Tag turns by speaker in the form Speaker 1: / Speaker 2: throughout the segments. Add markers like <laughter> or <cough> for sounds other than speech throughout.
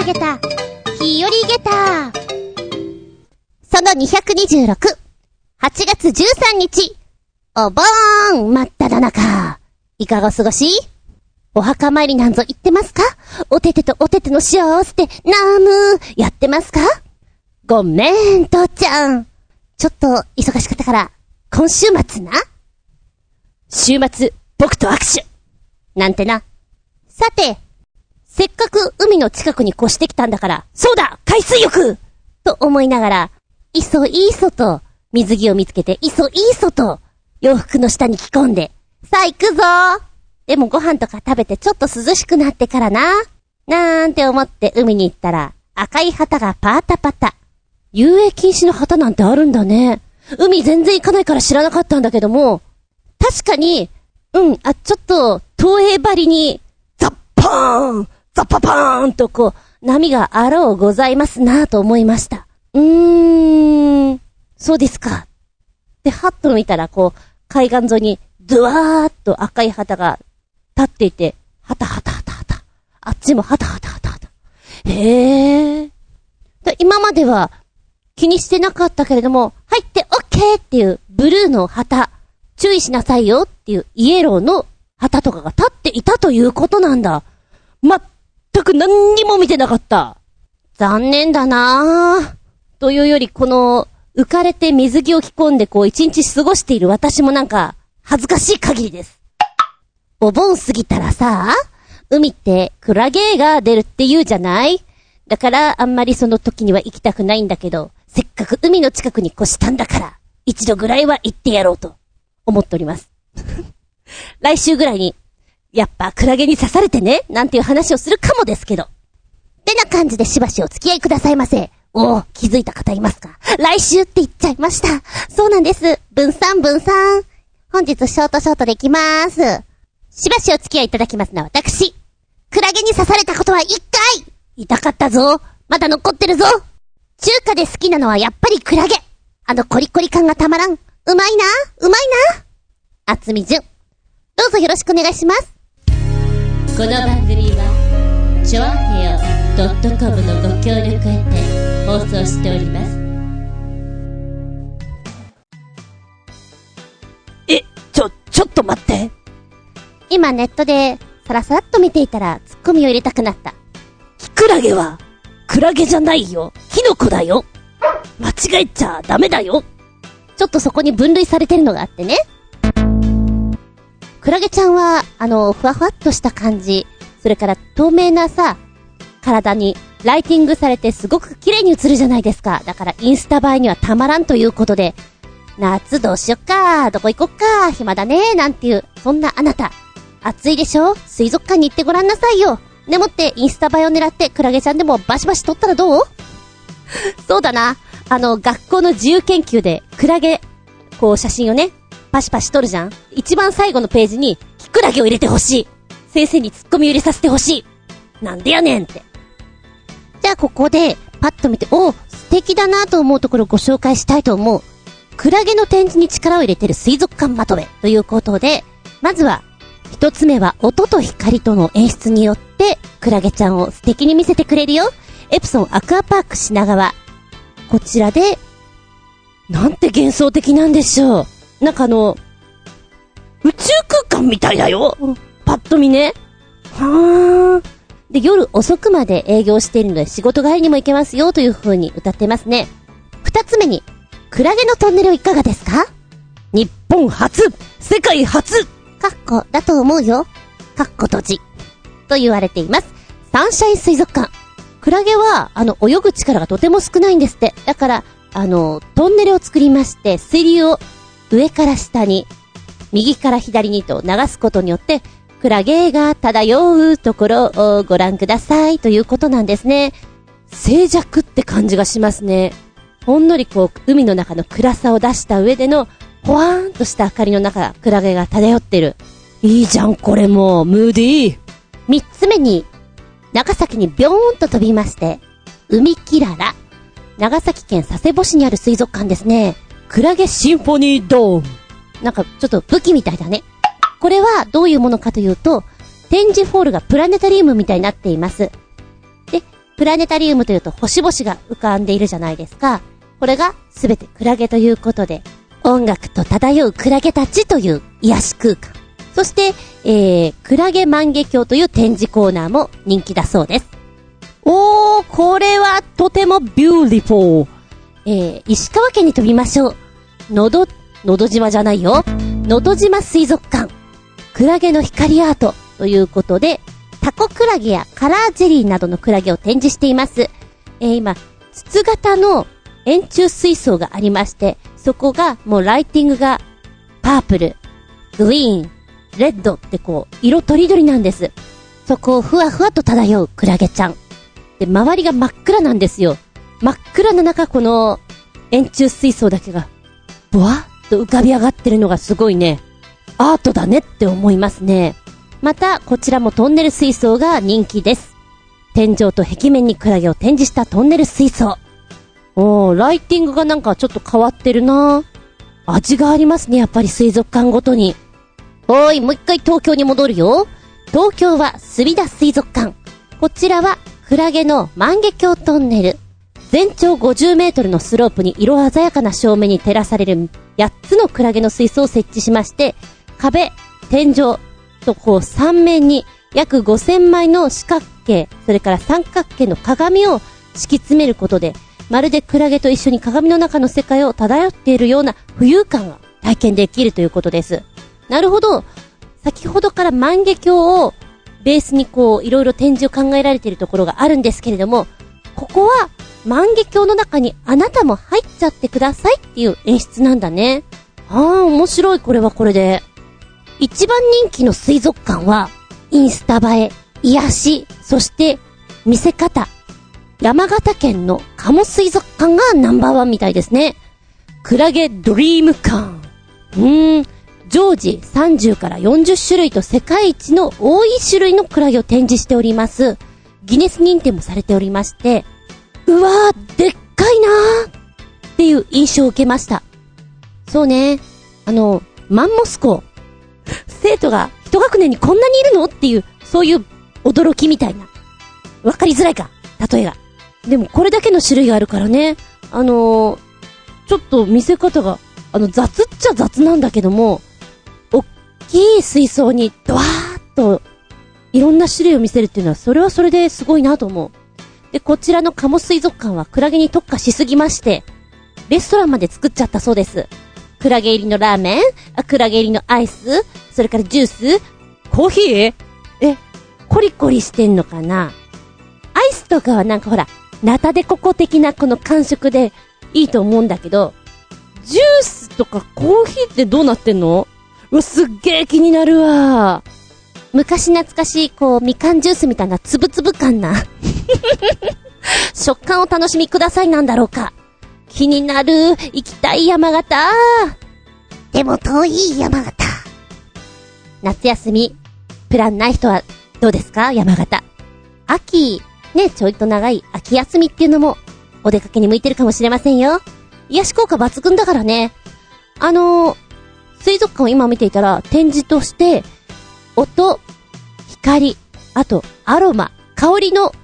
Speaker 1: あげた、日和ゲタその226、8月13日、お盆真っ只中。いかがお過ごし？お墓参りなんぞ行ってますか？おててとおてての幸せで、ナームー、やってますか？ごめん、父ちゃん。ちょっと忙しかったから、今週末な。週末、僕と握手。なんてな。さて、せっかく海の近くに越してきたんだから、そうだ海水浴と思いながら、いそいそと、水着を見つけて、いそいそと、洋服の下に着込んで、さあ行くぞでもご飯とか食べてちょっと涼しくなってからな。なんて思って海に行ったら、赤い旗がパータパタ。遊泳禁止の旗なんてあるんだね。海全然行かないから知らなかったんだけども、確かに、うん、あ、ちょっと、東映張りに、ザッパーンザッパパーンとこう、波があろうございますなぁと思いました。うーん、そうですか。で、はっと見たら、こう、海岸沿いに、ドワーっと赤い旗が立っていて、はたはたはたはた。あっちもはたはたはたはた。へー。今までは気にしてなかったけれども、入ってオッケーっていうブルーの旗、注意しなさいよっていうイエローの旗とかが立っていたということなんだ。ま全く何にも見てなかった。残念だなぁ。というより、この、浮かれて水着を着込んでこう一日過ごしている私もなんか、恥ずかしい限りです。お盆過ぎたらさ、海ってクラゲが出るって言うじゃない？だからあんまりその時には行きたくないんだけど、せっかく海の近くに越したんだから、一度ぐらいは行ってやろうと思っております。<laughs> 来週ぐらいに、やっぱクラゲに刺されてね、なんていう話をするかもですけど。ってな感じでしばしお付き合いくださいませ。おお、気づいた方いますか？来週って言っちゃいました。そうなんです。分散分散。本日ショートショートできまーす。しばしお付き合いいただきますのは私。クラゲに刺されたことは一回痛かったぞ。まだ残ってるぞ。中華で好きなのはやっぱりクラゲ。あのコリコリ感がたまらん。うまいな、うまいな？あつみじゅん。どうぞよろしくお願いします。
Speaker 2: この番組はちょあへよ .com のご協力へて放送しております
Speaker 3: え、ちょ、ちょっと待って。
Speaker 1: 今ネットでさらさらっと見ていたらツッコミを入れたくなった。
Speaker 3: キクラゲは、クラゲじゃないよ。キノコだよ。間違えちゃダメだよ。
Speaker 1: ちょっとそこに分類されてるのがあってね。クラゲちゃんは、あの、ふわふわっとした感じ、それから透明なさ、体にライティングされてすごく綺麗に映るじゃないですか。だからインスタ映えにはたまらんということで、夏どうしよっか、どこ行こっか、暇だね、なんていう、そんなあなた。暑いでしょ？水族館に行ってごらんなさいよ。でもってインスタ映えを狙ってクラゲちゃんでもバシバシ撮ったらどう？そうだな。あの、学校の自由研究で、クラゲ、こう写真をね、パシパシ撮るじゃん？一番最後のページに、キクラゲを入れてほしい。先生にツッコミ入れさせてほしい。なんでやねんって。じゃあここで、パッと見て、お素敵だなと思うところをご紹介したいと思う。クラゲの展示に力を入れてる水族館まとめということで、まずは、一つ目は音と光との演出によって、クラゲちゃんを素敵に見せてくれるよ。エプソンアクアパーク品川。こちらで、
Speaker 3: なんて幻想的なんでしょう。なんかあの、宇宙空間みたいだよ。パッと見ね。
Speaker 1: はー。で、夜遅くまで営業しているので仕事帰りにも行けますよという風に歌ってますね。二つ目に、クラゲのトンネルいかがですか？
Speaker 3: 日本初世界初
Speaker 1: かっこだと思うよ。かっこ閉じ。と言われています。サンシャイン水族館。クラゲは、あの、泳ぐ力がとても少ないんですって。だから、あの、トンネルを作りまして、水流を上から下に、右から左にと流すことによって、クラゲが漂うところをご覧くださいということなんですね。
Speaker 3: 静寂って感じがしますね。
Speaker 1: ほんのりこう、海の中の暗さを出した上での、ほわーんとした明かりの中、クラゲが漂ってる。
Speaker 3: いいじゃん、これもう、ムーディー。
Speaker 1: 三つ目に、長崎にビョーンと飛びまして、海キララ。長崎県佐世保市にある水族館ですね。
Speaker 3: クラゲシンフォニードーム。
Speaker 1: なんかちょっと武器みたいだね。これはどういうものかというと、展示ホールがプラネタリウムみたいになっています。で、プラネタリウムというと星々が浮かんでいるじゃないですか。これがすべてクラゲということで、音楽と漂うクラゲたちという癒し空間。そして、えー、クラゲ万華鏡という展示コーナーも人気だそうです。おー、これはとても beautiful。えー、石川県に飛びましょう。のど、のど島じゃないよ。のど島水族館。クラゲの光アートということで、タコクラゲやカラージェリーなどのクラゲを展示しています。えー、今、筒型の円柱水槽がありまして、そこがもうライティングがパープル、グリーン、レッドってこう、色とりどりなんです。そこをふわふわと漂うクラゲちゃん。で、周りが真っ暗なんですよ。真っ暗な中、この円柱水槽だけが、ぼわっと浮かび上がってるのがすごいね、アートだねって思いますね。また、こちらもトンネル水槽が人気です。天井と壁面にクラゲを展示したトンネル水槽。おー、ライティングがなんかちょっと変わってるな味がありますね、やっぱり水族館ごとに。おーい、もう一回東京に戻るよ。東京は墨田水族館。こちらはクラゲの万華鏡トンネル。全長50メートルのスロープに色鮮やかな照明に照らされる8つのクラゲの水槽を設置しまして、壁、天井とこう3面に約5000枚の四角形、それから三角形の鏡を敷き詰めることで、まるでクラゲと一緒に鏡の中の世界を漂っているような浮遊感が体験できるということです。なるほど。先ほどから万華鏡をベースにこう、いろいろ展示を考えられているところがあるんですけれども、ここは万華鏡の中にあなたも入っちゃってくださいっていう演出なんだね。ああ、面白い、これはこれで。一番人気の水族館は、インスタ映え、癒し、そして、見せ方。山形県の鴨水族館がナンバーワンみたいですね。クラゲドリーム館。うーん、常時30から40種類と世界一の多い種類のクラゲを展示しております。ギネス認定もされておりまして、うわー、でっかいなーっていう印象を受けました。そうね。あの、マンモス校。生徒が一学年にこんなにいるのっていう、そういう驚きみたいな。わかりづらいか例えが。でもこれだけの種類があるからね。あのー、ちょっと見せ方が、あの、雑っちゃ雑なんだけども、おっきい水槽にドワーッと、いろんな種類を見せるっていうのは、それはそれですごいなと思う。で、こちらの鴨水族館はクラゲに特化しすぎまして、レストランまで作っちゃったそうです。クラゲ入りのラーメン、クラゲ入りのアイス、それからジュース、コーヒー？え、コリコリしてんのかな？アイスとかはなんかほら、ナタデココ的なこの感触でいいと思うんだけど、ジュースとかコーヒーってどうなってんの？うわ、すっげー気になるわ。昔懐かしい、こう、みかんジュースみたいなつぶつぶ感な。食感を楽しみくださいなんだろうか。気になる。行きたい山形。でも遠い山形。夏休み、プランない人はどうですか？山形。秋、ね、ちょいと長い秋休みっていうのも、お出かけに向いてるかもしれませんよ。癒し効果抜群だからね。あのー、水族館を今見ていたら、展示として、音、光、あと、アロマ、香りの、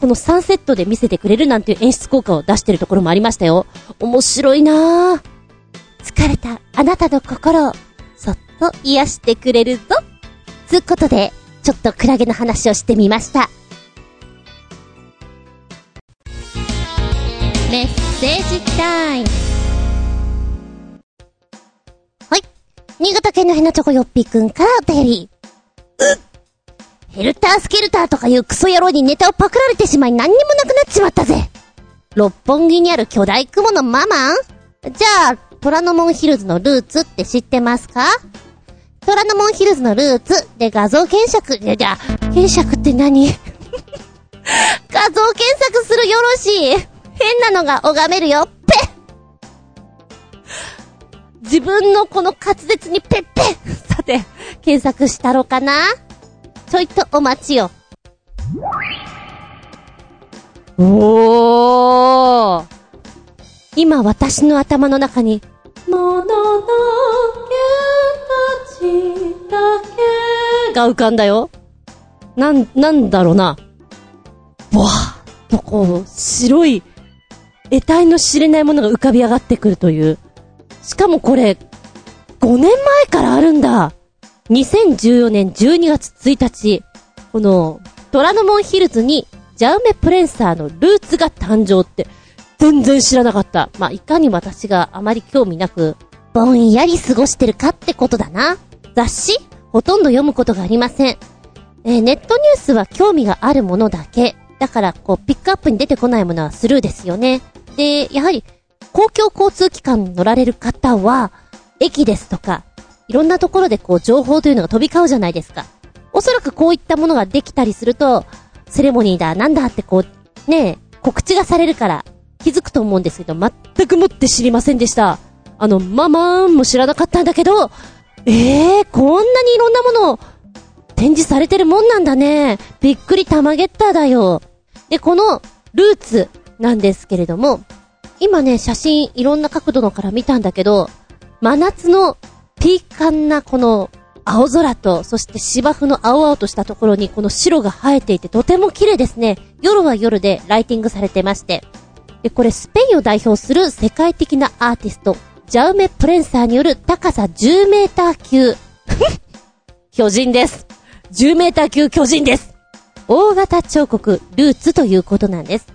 Speaker 1: この3セットで見せてくれるなんていう演出効果を出してるところもありましたよ。面白いなぁ。疲れたあなたの心を、そっと癒してくれるぞ。つうことで、ちょっとクラゲの話をしてみました。
Speaker 2: メッセージタイム。
Speaker 1: はい。新潟県のヘナチョコヨッピーくんからお便り。ヘルタースケルターとかいうクソ野郎にネタをパクられてしまい何にもなくなっちまったぜ。六本木にある巨大雲のママ？ンじゃあ、虎ノ門ヒルズのルーツって知ってますか？虎ノ門ヒルズのルーツで画像検索、いや、じゃ、検索って何？画像検索するよろしい。変なのが拝めるよ。ペッ。自分のこの滑舌にペッペッ。さて、検索したろかな？ちょいとお待ちよ。おー。今私の頭の中に、もののけたちだけが浮かんだよ。なん、なんだろうな。ぼわーっ
Speaker 3: とこう、白い、得体の知れないものが浮かび上がってくるという。しかもこれ、5年前からあるんだ。2014年12月1日、この、虎ノ門ヒルズに、ジャウメプレンサーのルーツが誕生って、全然知らなかった。まあ、いかに私があまり興味なく、
Speaker 1: ぼんやり過ごしてるかってことだな。
Speaker 3: 雑誌ほとんど読むことがありません。えーネットニュースは興味があるものだけ。だから、こう、ピックアップに出てこないものはスルーですよね。で、やはり、公共交通機関に乗られる方は、駅ですとか、いろんなところでこう、情報というのが飛び交うじゃないですか。おそらくこういったものができたりすると、セレモニーだ、なんだってこう、ねえ、告知がされるから、気づくと思うんですけど、全くもって知りませんでした。あの、ママーンも知らなかったんだけど、ええー、こんなにいろんなものを展示されてるもんなんだね。びっくりたまゲッターだよ。で、このルーツなんですけれども、今ね、写真いろんな角度のから見たんだけど、真夏のピーカンなこの青空と、そして芝生の青々としたところにこの白が生えていてとても綺麗ですね。夜は夜でライティングされてまして。で、これスペインを代表する世界的なアーティスト、ジャウメ・プレンサーによる高さ10メーター級。<laughs> 巨人です。10メーター級巨人です。大型彫刻、ルーツということなんです。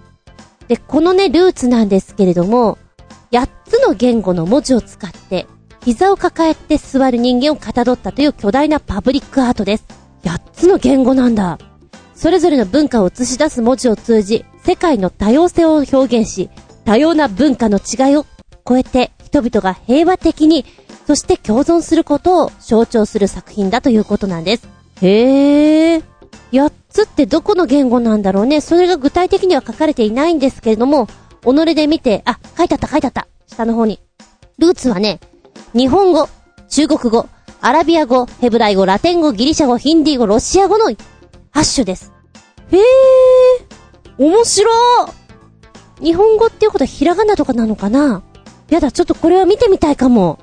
Speaker 3: で、このね、ルーツなんですけれども、8つの言語の文字を使って、膝を抱えて座る人間をかたどったという巨大なパブリックアートです。8つの言語なんだ。それぞれの文化を映し出す文字を通じ、世界の多様性を表現し、多様な文化の違いを超えて人々が平和的に、そして共存することを象徴する作品だということなんです。へー。8つってどこの言語なんだろうね。それが具体的には書かれていないんですけれども、己で見て、あ、書いてあった書いてあった。下の方に。ルーツはね、日本語、中国語、アラビア語、ヘブライ語、ラテン語、ギリシャ語、ヒンディー語、ロシア語の8種です。へー。面白い日本語っていうことはひらがなとかなのかな？やだ、ちょっとこれは見てみたいかも。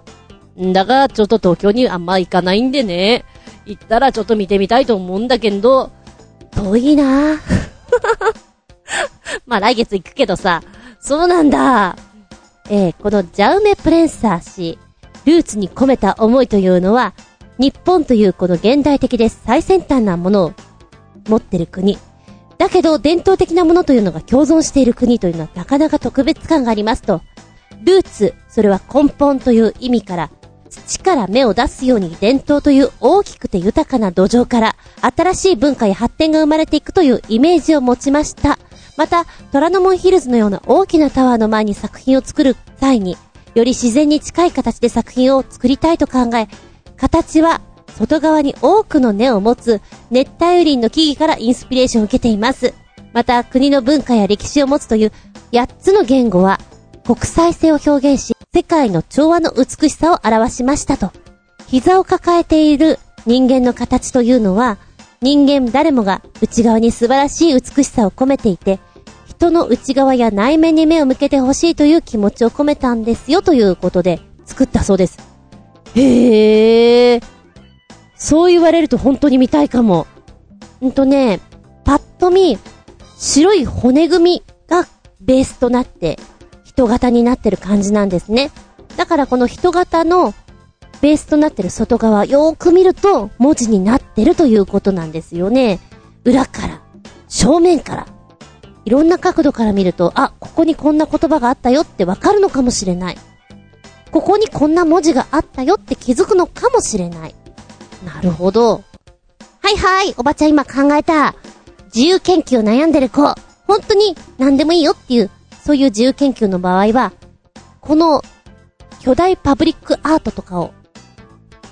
Speaker 3: んだが、ちょっと東京にあんま行かないんでね。行ったらちょっと見てみたいと思うんだけど、遠いな <laughs> まあ来月行くけどさ、そうなんだ。えー、このジャウメ・プレンサー氏、ルーツに込めた思いというのは、日本というこの現代的で最先端なものを持ってる国。だけど伝統的なものというのが共存している国というのはなかなか特別感がありますと。ルーツ、それは根本という意味から、土から芽を出すように伝統という大きくて豊かな土壌から新しい文化や発展が生まれていくというイメージを持ちました。また、虎ノ門ヒルズのような大きなタワーの前に作品を作る際に、より自然に近い形で作品を作りたいと考え、形は外側に多くの根を持つ熱帯雨林の木々からインスピレーションを受けています。また、国の文化や歴史を持つという8つの言語は、国際性を表現し、世界の調和の美しさを表しましたと。膝を抱えている人間の形というのは、人間誰もが内側に素晴らしい美しさを込めていて、人の内側や内面に目を向けてほしいという気持ちを込めたんですよということで作ったそうです。へえー。そう言われると本当に見たいかも。んとね、パッと見、白い骨組みがベースとなって、人型になってる感じなんですね。だからこの人型のベースとなってる外側、よーく見ると文字になってるということなんですよね。裏から、正面から、いろんな角度から見ると、あ、ここにこんな言葉があったよってわかるのかもしれない。ここにこんな文字があったよって気づくのかもしれない。なるほど。はいはい、おばちゃん今考えた。自由研究悩んでる子。本当に何でもいいよっていう、そういう自由研究の場合は、この巨大パブリックアートとかを、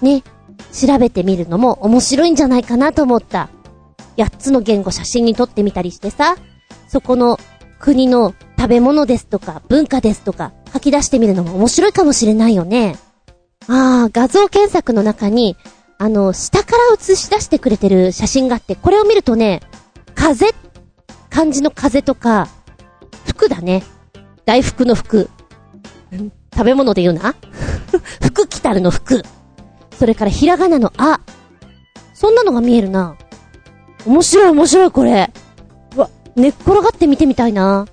Speaker 3: ね、調べてみるのも面白いんじゃないかなと思った。8つの言語写真に撮ってみたりしてさ、そこの国の食べ物ですとか文化ですとか書き出してみるのも面白いかもしれないよね。ああ、画像検索の中に、あの、下から映し出してくれてる写真があって、これを見るとね、風、漢字の風とか、服だね。大福の服。食べ物で言うな？<laughs> 服来たるの服。それからひらがなのあ。そんなのが見えるな。面白い面白いこれ。寝っ転がって見てみたいな。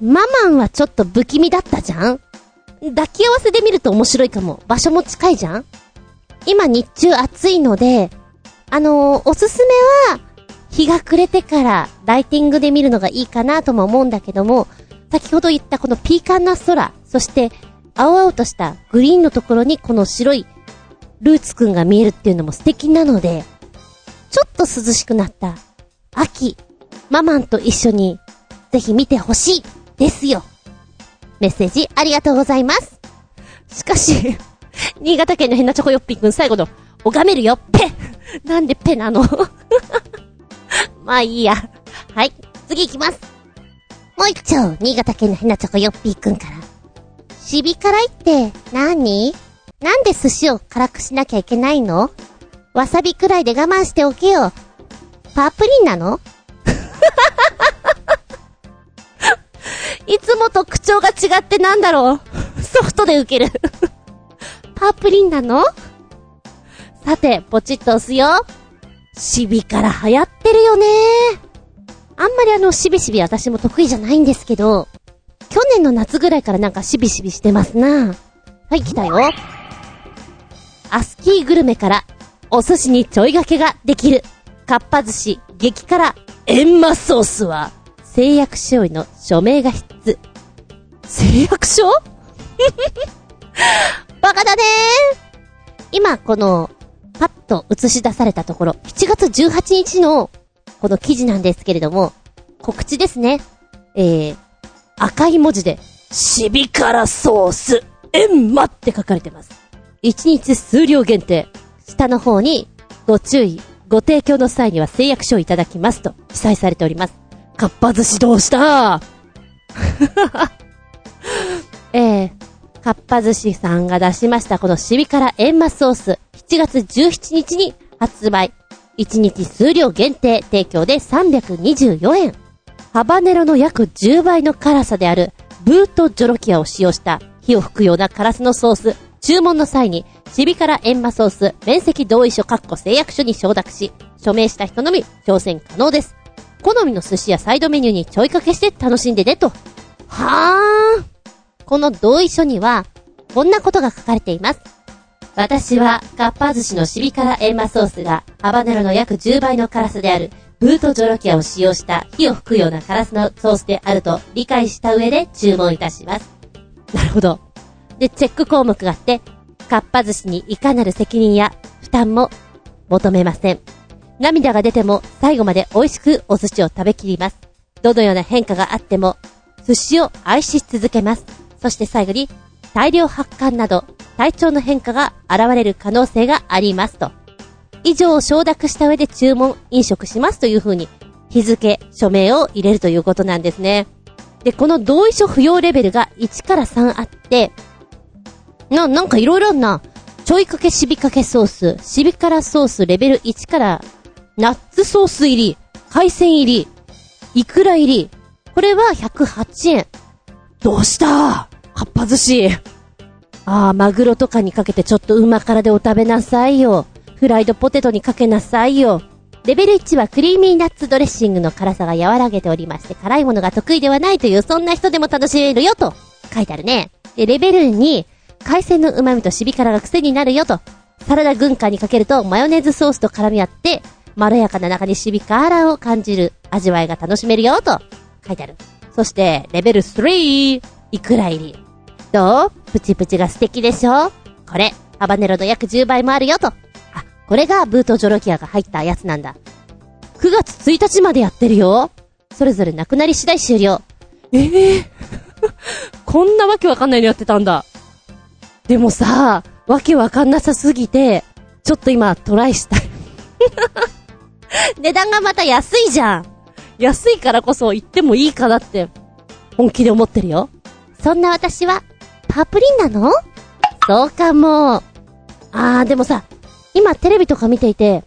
Speaker 3: ママンはちょっと不気味だったじゃん？抱き合わせで見ると面白いかも。場所も近いじゃん？今日中暑いので、あのーおすすめは、日が暮れてからライティングで見るのがいいかなとも思うんだけども、先ほど言ったこのピーカンな空、そして青々としたグリーンのところにこの白いルーツくんが見えるっていうのも素敵なので、ちょっと涼しくなった秋、ママンと一緒にぜひ見てほしいですよ。メッセージありがとうございます。しかし、<laughs> 新潟県の変なチョコヨッピーくん最後の、拝めるよ、ペ <laughs> なんでペなの？<laughs> まあいいや。はい、次行きます。もう一丁、新潟県の変なチョコヨッピーくんから。シビ辛いって何なんで寿司を辛くしなきゃいけないのわさびくらいで我慢しておけよ。パープリンなの？<laughs> いつもと口調が違ってなんだろう？ソフトで受けるパープリンなの？さて、ポチッと押すよ。シビから流行ってるよねあんまりあの、しびしび私も得意じゃないんですけど、去年の夏ぐらいからなんかしびしびしてますなはい、来たよ。アスキーグルメから、お寿司にちょいがけができる。かっぱ寿司、激辛、エンマソースは、誓約書医の署名が必須。誓約書バカだね今、この、パッと映し出されたところ、7月18日の、この記事なんですけれども、告知ですね。えー、赤い文字で、シビ辛ソース、エンマって書かれてます。1日数量限定。下の方に、ご注意、ご提供の際には誓約書をいただきますと記載されております。かっぱ寿司どうした？<laughs> えー、かっぱ寿司さんが出しましたこのシビ辛エンマソース、7月17日に発売。1日数量限定提供で324円。ハバネロの約10倍の辛さであるブートジョロキアを使用した火を吹くような辛さのソース。注文の際に、シビ辛エンマソース、面積同意書括弧誓約書に承諾し、署名した人のみ挑戦可能です。好みの寿司やサイドメニューにちょいかけして楽しんでねと。はーん。この同意書には、こんなことが書かれています。私は、かっぱ寿司のシビ辛エンマソースが、ハバネロの約10倍の辛さである、ブートジョロキアを使用した火を吹くような辛さのソースであると理解した上で注文いたします。なるほど。で、チェック項目があって、かっぱ寿司にいかなる責任や負担も求めません。涙が出ても最後まで美味しくお寿司を食べきります。どのような変化があっても、寿司を愛し続けます。そして最後に、大量発汗など、体調の変化が現れる可能性がありますと。以上を承諾した上で注文、飲食しますという風に、日付、署名を入れるということなんですね。で、この同意書不要レベルが1から3あって、な、なんかいろいろあんな。ちょいかけしびかけソース、しび辛ソースレベル1から、ナッツソース入り、海鮮入り、イクラ入り。これは108円。どうした？かっぱ寿司。ああ、マグロとかにかけてちょっと旨辛でお食べなさいよ。フライドポテトにかけなさいよ。レベル1はクリーミーナッツドレッシングの辛さが和らげておりまして、辛いものが得意ではないという、そんな人でも楽しめるよと書いてあるね。で、レベル2、海鮮の旨味とシビ辛が癖になるよと。サラダ軍艦にかけるとマヨネーズソースと絡み合って、まろやかな中にシビ辛を感じる味わいが楽しめるよと書いてある。そして、レベル3、イクラ入り。どう？プチプチが素敵でしょ？これ、ハバネロの約10倍もあるよと。あ、これがブートジョロキアが入ったやつなんだ。9月1日までやってるよ。それぞれなくなり次第終了。ええ <laughs> こんなわけわかんないのやってたんだ。でもさ、わけわかんなさすぎて、ちょっと今トライしたい。値段がまた安いじゃん。安いからこそ言ってもいいかなって、本気で思ってるよ。
Speaker 1: そんな私は、パープリンなの？
Speaker 3: そうかも。あー、でもさ、今テレビとか見ていて、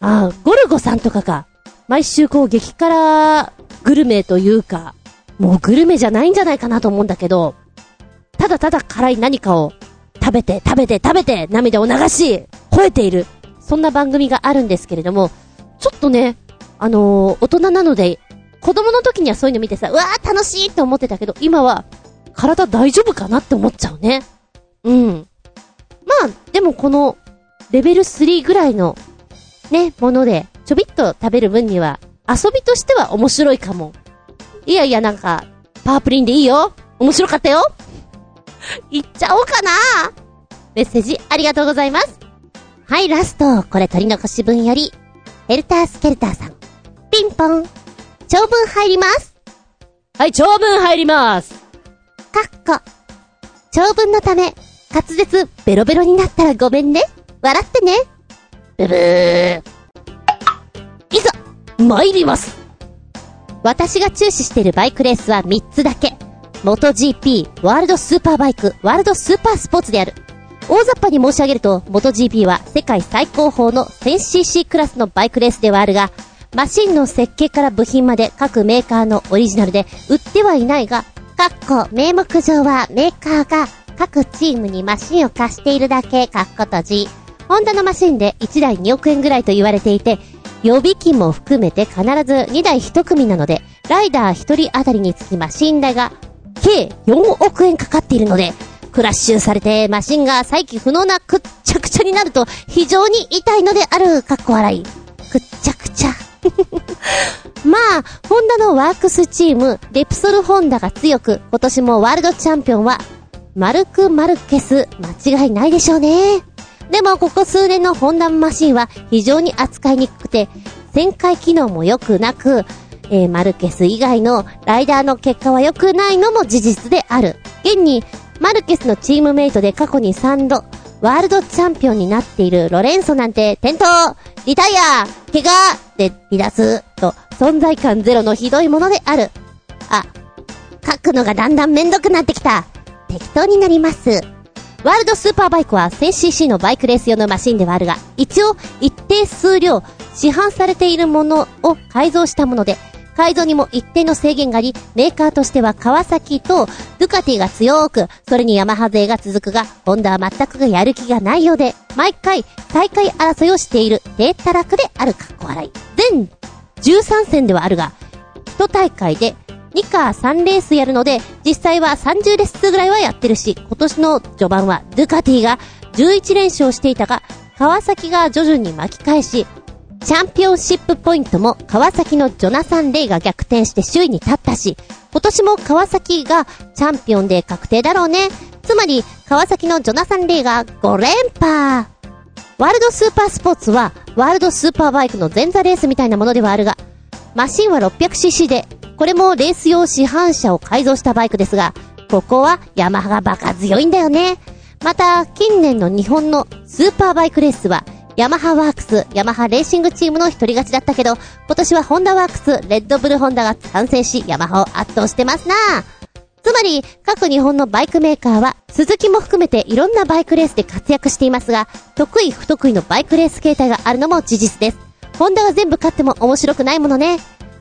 Speaker 3: あー、ゴルゴさんとかか。毎週こう激辛グルメというか、もうグルメじゃないんじゃないかなと思うんだけど、ただただ辛い何かを食べて食べて食べて涙を流し、吠えている。そんな番組があるんですけれども、ちょっとね、あのー大人なので、子供の時にはそういうの見てさ、うわー楽しいって思ってたけど、今は、体大丈夫かなって思っちゃうね。うん。まあ、でもこの、レベル3ぐらいの、ね、もので、ちょびっと食べる分には、遊びとしては面白いかも。いやいや、なんか、パープリンでいいよ面白かったよ行っちゃおうかなメッセージありがとうございます。
Speaker 1: はい、ラスト。これ取り残し分より、ヘルタースケルターさん。ピンポン。長文入ります。
Speaker 3: はい、長文入ります。
Speaker 1: かっこ。長文のため、滑舌ベロベロになったらごめんね。笑ってね。ブブー。
Speaker 3: いざ、参ります。
Speaker 1: 私が注視しているバイクレースは3つだけ。元 GP、ワールドスーパーバイク、ワールドスーパースポーツである。大雑把に申し上げると、元 GP は世界最高峰の 1000cc クラスのバイクレースではあるが、マシンの設計から部品まで各メーカーのオリジナルで売ってはいないが、かっこ名目上はメーカーが各チームにマシンを貸しているだけ、かっこ閉じ。ホンダのマシンで1台2億円ぐらいと言われていて、予備機も含めて必ず2台1組なので、ライダー1人当たりにつきマシン代が計4億円かかっているので、クラッシュされてマシンが再起不能なくっちゃくちゃになると非常に痛いのである、かっこ笑い。くっちゃくちゃ。<laughs> まあ、ホンダのワークスチーム、レプソルホンダが強く、今年もワールドチャンピオンは、マルク・マルケス、間違いないでしょうね。でも、ここ数年のホンダマシンは非常に扱いにくくて、旋回機能も良くなく、えーマルケス以外のライダーの結果は良くないのも事実である。現に、マルケスのチームメイトで過去に3度、ワールドチャンピオンになっているロレンソなんて、転倒リタイア怪我で離脱と、存在感ゼロのひどいものである。あ、書くのがだんだんめんどくなってきた。適当になります。ワールドスーパーバイクは 1000cc のバイクレース用のマシンではあるが、一応一定数量市販されているものを改造したもので、改造にも一定の制限があり、メーカーとしては川崎とドゥカティが強く、それにヤマハ勢が続くが、ホンダは全くやる気がないようで、毎回大会争いをしている低たらくであるかっこ笑い。全13戦ではあるが、1大会で2か3レースやるので、実際は30レースぐらいはやってるし、今年の序盤はドゥカティが11連勝していたが、川崎が徐々に巻き返し、チャンピオンシップポイントも川崎のジョナサン・レイが逆転して首位に立ったし、今年も川崎がチャンピオンで確定だろうね。つまり、川崎のジョナサン・レイが5連覇。ワールドスーパースポーツは、ワールドスーパーバイクの前座レースみたいなものではあるが、マシンは 600cc で、これもレース用市販車を改造したバイクですが、ここはヤマハがバカ強いんだよね。また、近年の日本のスーパーバイクレースは、ヤマハワークス、ヤマハレーシングチームの一人勝ちだったけど、今年はホンダワークス、レッドブルホンダが参戦し、ヤマハを圧倒してますなつまり、各日本のバイクメーカーは、鈴木も含めていろんなバイクレースで活躍していますが、得意不得意のバイクレース形態があるのも事実です。ホンダが全部勝っても面白くないものね。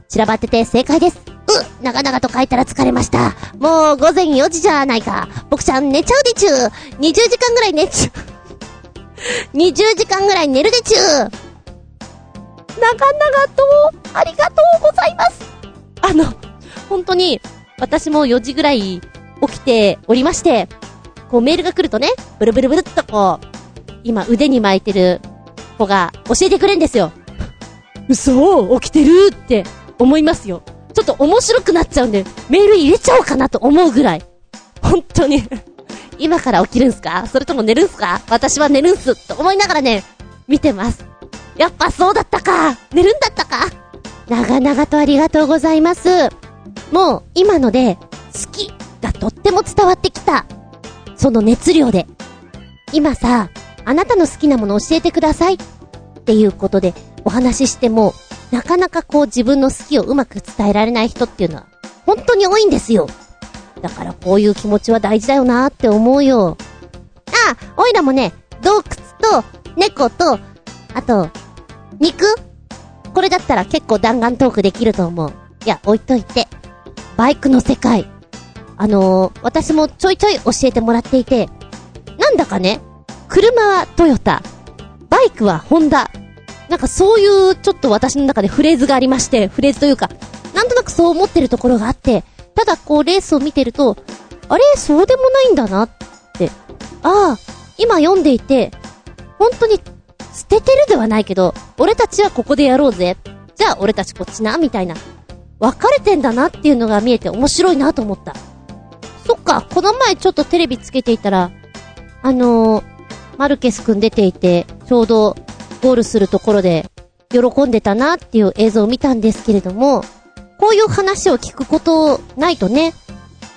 Speaker 1: 散らばってて正解です。う、長々と書いたら疲れました。もう午前4時じゃないか。僕ちゃん寝ちゃうでちゅう。20時間ぐらい寝ちゅ。20時間ぐらい寝るでちゅ。長々と、ありがとうございます。あの、本当に、私も4時ぐらい起きておりまして、こうメールが来るとね、ブルブルブルっとこう、今腕に巻いてる子が教えてくれんですよ。嘘起きてるって思いますよ。ちょっと面白くなっちゃうんで、メール入れちゃおうかなと思うぐらい。本当に。今から起きるんすか？それとも寝るんすか？私は寝るんすと思いながらね、見てます。やっぱそうだったか寝るんだったか長々とありがとうございます。もう、今ので、好きがとっても伝わってきた。その熱量で。今さ、あなたの好きなもの教えてください。っていうことでお話ししても、なかなかこう自分の好きをうまく伝えられない人っていうのは、本当に多いんですよ。だからこういう気持ちは大事だよなって思うよ。ああ、おいらもね、洞窟と、猫と、あと、肉？これだったら結構弾丸トークできると思う。いや、置いといて。バイクの世界。あのー、私もちょいちょい教えてもらっていて、なんだかね、車はトヨタ、バイクはホンダ。なんかそういうちょっと私の中でフレーズがありまして、フレーズというか、な
Speaker 3: んとなくそう思ってるところがあって、ただこうレースを見てると、あれ？そうでもないんだなって。ああ、今読んでいて、本当に捨ててるではないけど、俺たちはここでやろうぜ。じゃあ俺たちこっちな、みたいな。分かれてんだなっていうのが見えて面白いなと思った。そっか、この前ちょっとテレビつけていたら、あのー、マルケスくん出ていて、ちょうどゴールするところで、喜んでたなっていう映像を見たんですけれども、こういう話を聞くことないとね、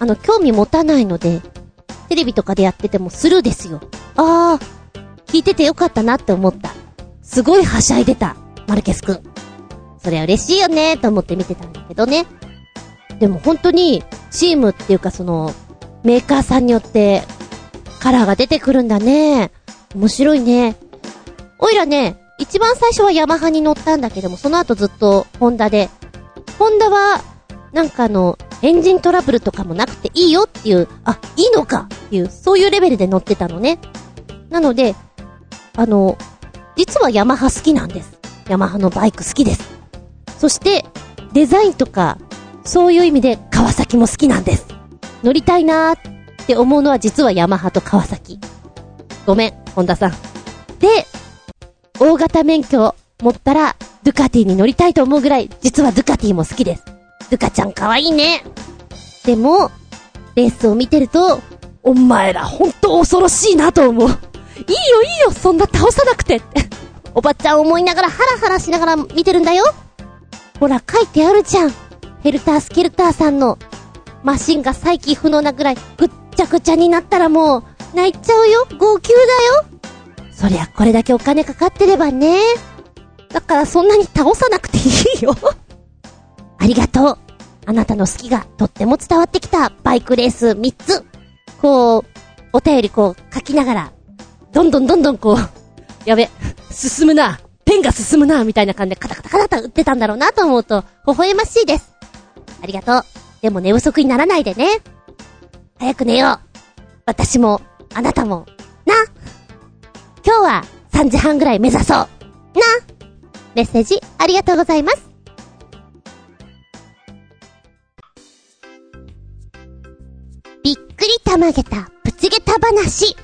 Speaker 3: あの、興味持たないので、テレビとかでやっててもスルーですよ。あー、聞いててよかったなって思った。すごいはしゃいでた、マルケスくん。そりゃ嬉しいよねと思って見てたんだけどね。でも本当に、チームっていうかその、メーカーさんによって、カラーが出てくるんだね。面白いね。おいらね、一番最初はヤマハに乗ったんだけども、その後ずっとホンダで、ホンダは、なんかあの、エンジントラブルとかもなくていいよっていう、あ、いいのかっていう、そういうレベルで乗ってたのね。なので、あの、実はヤマハ好きなんです。ヤマハのバイク好きです。そして、デザインとか、そういう意味で川崎も好きなんです。乗りたいなーって思うのは実はヤマハと川崎。ごめん、本田さん。で、大型免許持ったら、ドゥカティに乗りたいと思うぐらい、実はドゥカティも好きです。ドゥカちゃん可愛いね。でも、レースを見てると、お前らほんと恐ろしいなと思う。いいよいいよ、そんな倒さなくてって。<laughs> おばちゃん思いながらハラハラしながら見てるんだよ。ほら、書いてあるじゃん。ヘルタースケルターさんのマシンが再起不能なぐらいぐっちゃぐちゃになったらもう泣いちゃうよ。号泣だよ。そりゃこれだけお金かかってればね。だからそんなに倒さなくていいよ。<laughs> ありがとう。あなたの好きがとっても伝わってきたバイクレース3つ。こう、お便りこう書きながら、どんどんどんどんこう、<laughs> やべ、進むな。ペンが進むな、みたいな感じでカタカタカタカタ打ってたんだろうなと思うと、微笑ましいです。ありがとう。でも寝不足にならないでね。早く寝よう。私も、あなたも、な。今日は3時半ぐらい目指そう。な。メッセージありがとうございます。びっくりたまげた、プチゲタ話。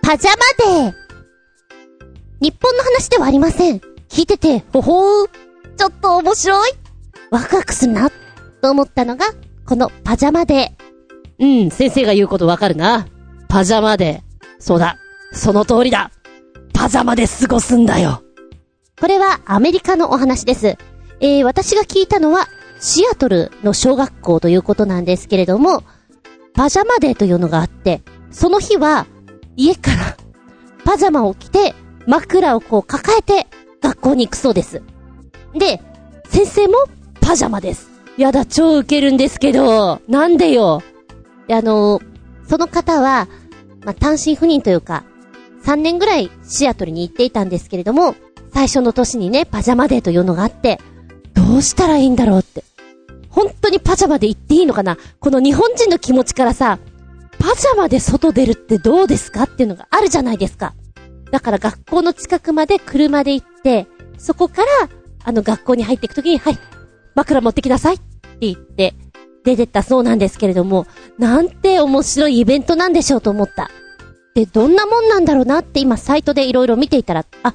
Speaker 3: パジャマデー。日本の話ではありません。聞いてて、ほほー。ちょっと面白い。ワクワクするな、と思ったのが、このパジャマデー。
Speaker 4: うん、先生が言うことわかるな。パジャマで。そうだ。その通りだ。パジャマで過ごすんだよ。
Speaker 3: これはアメリカのお話です。えー、私が聞いたのは、シアトルの小学校ということなんですけれども、パジャマデーというのがあって、その日は、家から、パジャマを着て、枕をこう抱えて、学校に行くそうです。で、先生も、パジャマです。
Speaker 4: やだ、超ウケるんですけど。なんでよ。
Speaker 3: で、あのその方は、まあ、単身赴任というか、3年ぐらいシアトルに行っていたんですけれども、最初の年にね、パジャマデーというのがあって、どうしたらいいんだろうって。本当にパジャマで行っていいのかな？この日本人の気持ちからさ、パジャマで外出るってどうですかっていうのがあるじゃないですか。だから学校の近くまで車で行って、そこから、あの学校に入っていくときに、はい、枕持ってきなさいって言って、出てったそうなんですけれども、なんて面白いイベントなんでしょうと思った。で、どんなもんなんだろうなって今サイトでいろいろ見ていたら、あ、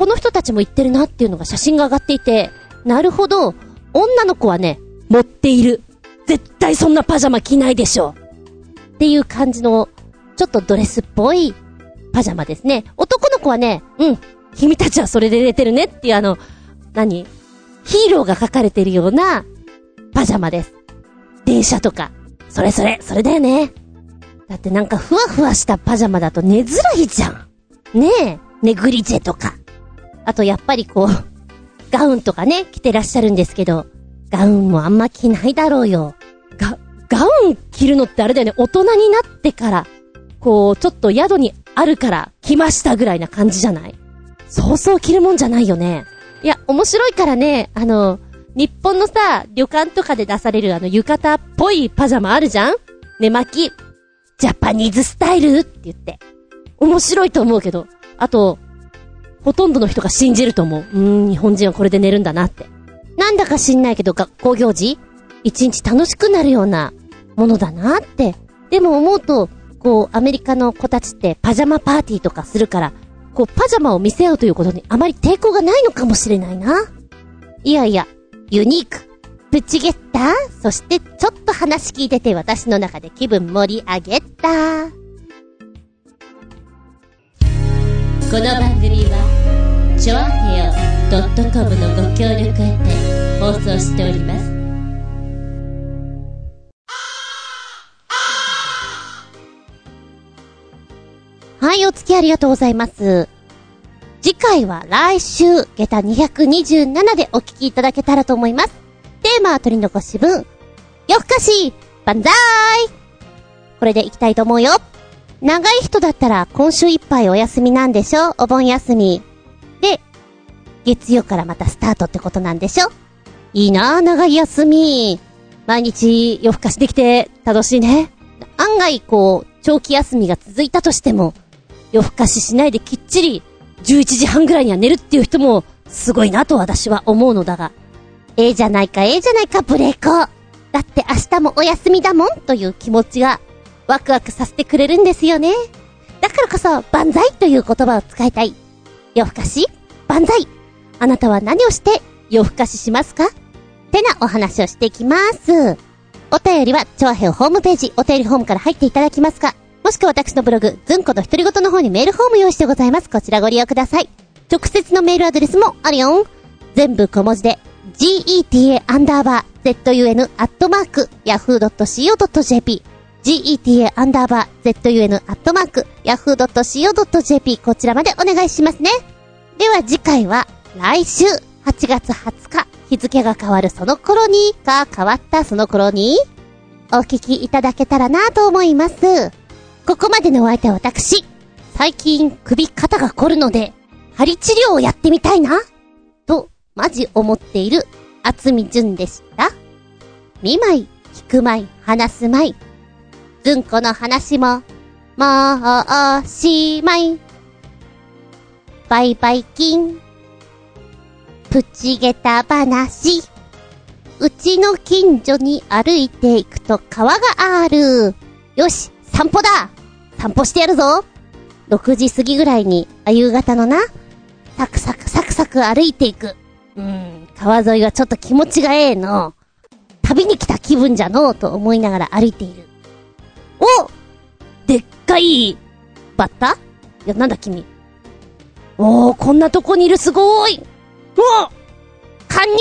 Speaker 3: この人たちも言ってるなっていうのが写真が上がっていて、なるほど、女の子はね、持っている。絶対そんなパジャマ着ないでしょう。っていう感じの、ちょっとドレスっぽいパジャマですね。男の子はね、うん、君たちはそれで寝てるねっていうあの、何？ヒーローが描かれてるようなパジャマです。電車とか。それそれ、それだよね。だってなんかふわふわしたパジャマだと寝づらいじゃん。ねえ、ネグリジェとか。あとやっぱりこう、<laughs> ガウンとかね、着てらっしゃるんですけど、ガウンもあんま着ないだろうよ。
Speaker 4: が、ガウン着るのってあれだよね。大人になってから、こう、ちょっと宿にあるから来ましたぐらいな感じじゃない？そうそう着るもんじゃないよね。
Speaker 3: いや、面白いからね、あの、日本のさ、旅館とかで出されるあの浴衣っぽいパジャマあるじゃん？寝巻き。ジャパニーズスタイルって言って。面白いと思うけど。あと、ほとんどの人が信じると思う。うーん、日本人はこれで寝るんだなって。なんだか知んないけど学校行事？一日楽しくなるようなものだなって。でも思うと、こう、アメリカの子たちってパジャマパーティーとかするから、こう、パジャマを見せ合うということにあまり抵抗がないのかもしれないな。いやいや、ユニーク。プチゲッターそしてちょっと話聞いてて私の中で気分盛り上げた。
Speaker 2: この番組はチョアヘオ .com のご協力へて放送しております
Speaker 3: はい、お付き合いありがとうございます。次回は来週、下駄227でお聞きいただけたらと思います。テーマは取り残し分、夜更かし、万歳これで行きたいと思うよ。長い人だったら今週いっぱいお休みなんでしょ？お盆休み。で、月曜からまたスタートってことなんでしょ？いいなぁ、長い休み。毎日夜更かしできて楽しいね。案外こう、長期休みが続いたとしても、夜更かししないできっちり11時半ぐらいには寝るっていう人もすごいなと私は思うのだが。ええじゃないか、ええじゃないか、ブレイコ。だって明日もお休みだもんという気持ちがワクワクさせてくれるんですよね。だからこそ、万歳という言葉を使いたい。夜更かし？万歳あなたは何をして夜更かししますか？てなお話をしていきます。お便りは、チョアヘオホームページ、お便りホームから入っていただきますか？もしくは私のブログ、ずんこと独り言の方にメールフォーム用意してございます。こちらご利用ください。直接のメールアドレスもあるよん。全部小文字で、geta アンダーバー zun アットマーク yahoo.co.jp geta アンダーバー zun アットマーク yahoo.co.jp こちらまでお願いしますね。では次回は来週8月20日日付が変わるその頃にか変わったその頃にお聞きいただけたらなと思います。ここまでのお相手は私。最近首肩が凝るので、針治療をやってみたいな？と、マジ思っている、厚み純でした。見舞い、聞く舞い、話す舞い。ずんこの話も、もう、おしまい。バイバイ金。プチゲタ話。うちの近所に歩いていくと川がある。よし、散歩だ散歩してやるぞ !6 時過ぎぐらいに、あ、夕方のな、サクサクサクサク歩いていく。うん、川沿いはちょっと気持ちがええの。旅に来た気分じゃのうと思いながら歩いている。おでっかい、バッタ？いや、なんだ君？おー、こんなとこにいるすごーいおカニ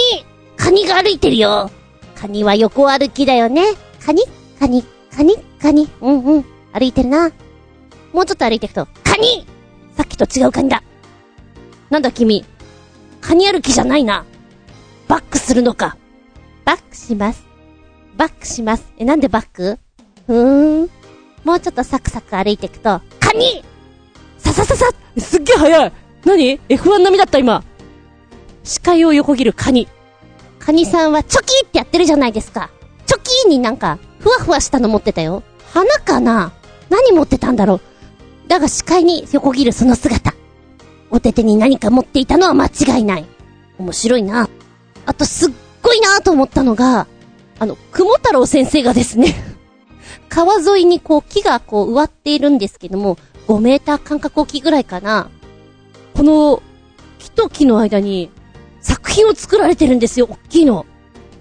Speaker 3: カニが歩いてるよカニは横歩きだよね。カニ？カニ？カニ？カニ？うんうん。歩いてるな。もうちょっと歩いていくと、カニさっきと違うカニだ。なんだ君？カニ歩きじゃないな。バックするのか。バックします。バックします。え、なんでバック？ふーん。もうちょっとサクサク歩いていくと、カニささささ
Speaker 4: すっげえ早い何 ?F1 並みだった今。視界を横切るカニ。
Speaker 3: カニさんはチョキってやってるじゃないですか。チョキーになんか、ふわふわしたの持ってたよ。花かな？何持ってたんだろう？だが視界に横切るその姿。お手手に何か持っていたのは間違いない。面白いな。あとすっごいなと思ったのが、あの、雲太郎先生がですね、川沿いにこう木がこう植わっているんですけども、5メーター間隔置きぐらいかな。
Speaker 4: この、木と木の間に、作品を作られてるんですよ、大きいの。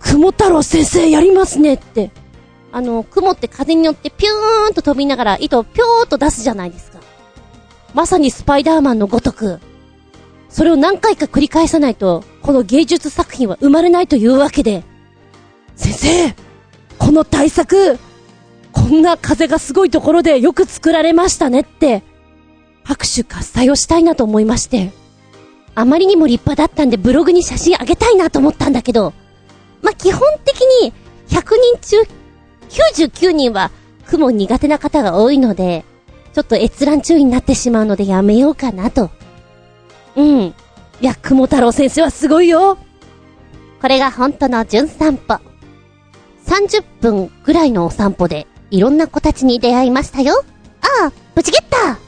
Speaker 4: 雲太郎先生やりますねって。
Speaker 3: あの、雲って風によってピューンと飛びながら糸をピョーっと出すじゃないですか。
Speaker 4: まさにスパイダーマンのごとく。それを何回か繰り返さないと、この芸術作品は生まれないというわけで。先生この大作こんな風がすごいところでよく作られましたねって、拍手喝采をしたいなと思いまして。
Speaker 3: あまりにも立派だったんでブログに写真あげたいなと思ったんだけど、まあ、基本的に100人中99人は雲苦手な方が多いので、ちょっと閲覧注意になってしまうのでやめようかなと。
Speaker 4: うん。いや、雲太郎先生はすごいよ
Speaker 3: これが本当の純散歩。30分ぐらいのお散歩でいろんな子たちに出会いましたよ。ああ、ブチゲッター